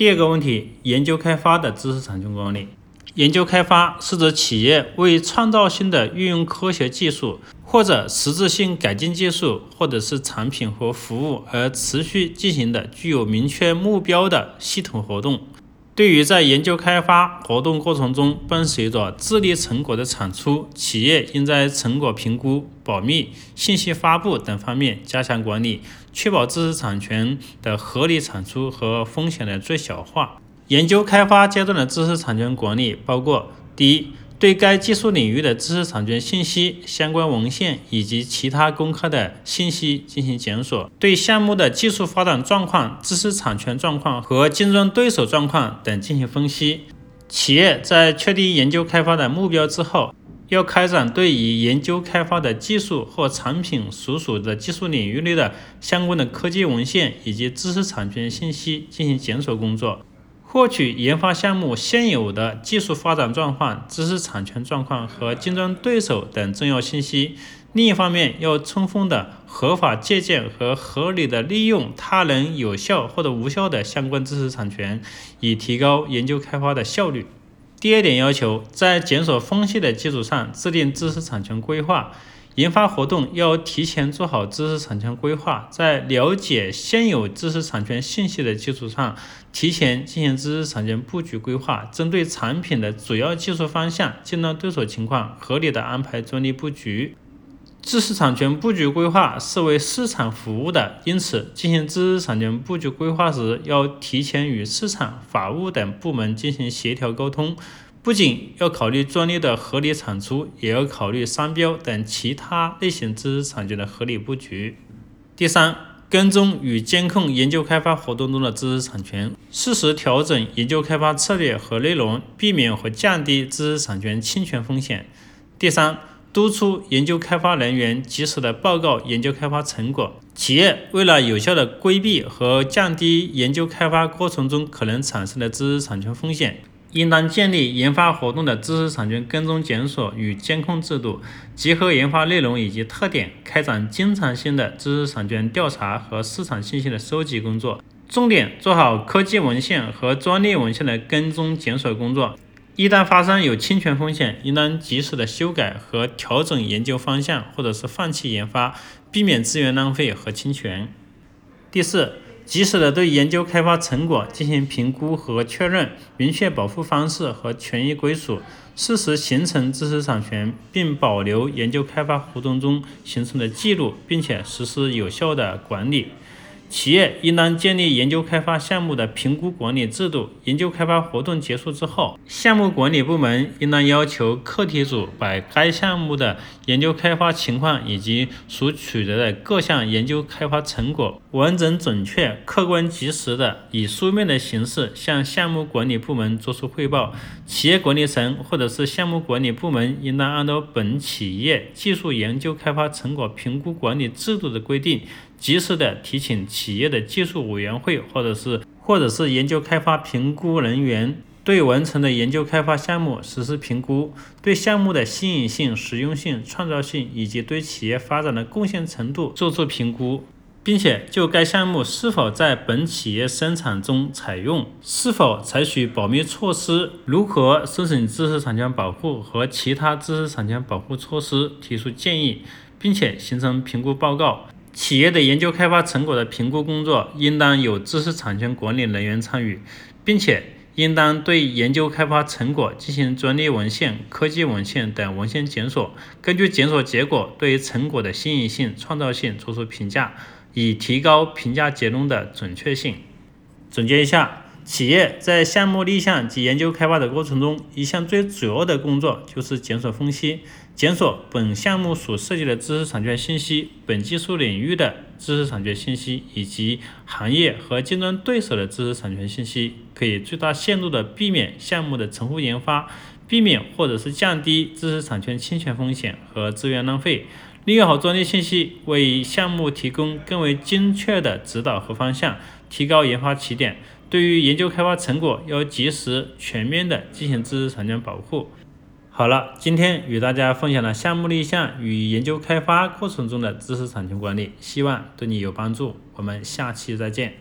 第二个问题，研究开发的知识产权管理。研究开发是指企业为创造性的运用科学技术，或者实质性改进技术，或者是产品和服务而持续进行的具有明确目标的系统活动。对于在研究开发活动过程中伴随着智力成果的产出，企业应在成果评估、保密、信息发布等方面加强管理，确保知识产权的合理产出和风险的最小化。研究开发阶段的知识产权管理包括：第一，对该技术领域的知识产权信息、相关文献以及其他公开的信息进行检索；对项目的技术发展状况、知识产权状况和竞争对手状况等进行分析。企业在确定研究开发的目标之后，要开展对于研究开发的技术或产品所属的技术领域内的相关的科技文献以及知识产权信息进行检索工作。获取研发项目现有的技术发展状况、知识产权状况和竞争对手等重要信息。另一方面，要充分的合法借鉴和合理的利用他人有效或者无效的相关知识产权，以提高研究开发的效率。第二点要求，在检索分析的基础上制定知识产权规划。研发活动要提前做好知识产权规划，在了解现有知识产权信息的基础上，提前进行知识产权布局规划，针对产品的主要技术方向、竞争对手情况，合理的安排专利布局。知识产权布局规划是为市场服务的，因此进行知识产权布局规划时，要提前与市场、法务等部门进行协调沟通。不仅要考虑专利的合理产出，也要考虑商标等其他类型知识产权的合理布局。第三，跟踪与监控研究开发活动中的知识产权，适时调整研究开发策略和内容，避免和降低知识产权侵权风险。第三，督促研究开发人员及时的报告研究开发成果。企业为了有效的规避和降低研究开发过程中可能产生的知识产权风险。应当建立研发活动的知识产权跟踪检索与监控制度，结合研发内容以及特点，开展经常性的知识产权调查和市场信息的收集工作，重点做好科技文献和专利文献的跟踪检索工作。一旦发生有侵权风险，应当及时的修改和调整研究方向，或者是放弃研发，避免资源浪费和侵权。第四。及时的对研究开发成果进行评估和确认，明确保护方式和权益归属，适时形成知识产权，并保留研究开发活动中形成的记录，并且实施有效的管理。企业应当建立研究开发项目的评估管理制度。研究开发活动结束之后，项目管理部门应当要求课题组把该项目的研究开发情况以及所取得的各项研究开发成果，完整、准确、客观、及时的以书面的形式向项目管理部门作出汇报。企业管理层或者是项目管理部门应当按照本企业技术研究开发成果评估管理制度的规定。及时的提请企业的技术委员会，或者是或者是研究开发评估人员，对完成的研究开发项目实施评估，对项目的新颖性、实用性、创造性以及对企业发展的贡献程度作出评估，并且就该项目是否在本企业生产中采用，是否采取保密措施，如何申请知识产权保护和其他知识产权保护措施提出建议，并且形成评估报告。企业的研究开发成果的评估工作，应当有知识产权管理人员参与，并且应当对研究开发成果进行专利文献、科技文献等文献检索，根据检索结果对成果的新颖性、创造性作出评价，以提高评价结论的准确性。总结一下。企业在项目立项及研究开发的过程中，一项最主要的工作就是检索分析，检索本项目所涉及的知识产权信息、本技术领域的知识产权信息以及行业和竞争对手的知识产权信息，可以最大限度的避免项目的重复研发，避免或者是降低知识产权侵权风险和资源浪费，利用好专利信息，为项目提供更为精确的指导和方向，提高研发起点。对于研究开发成果，要及时全面的进行知识产权保护。好了，今天与大家分享了项目立项与研究开发过程中的知识产权管理，希望对你有帮助。我们下期再见。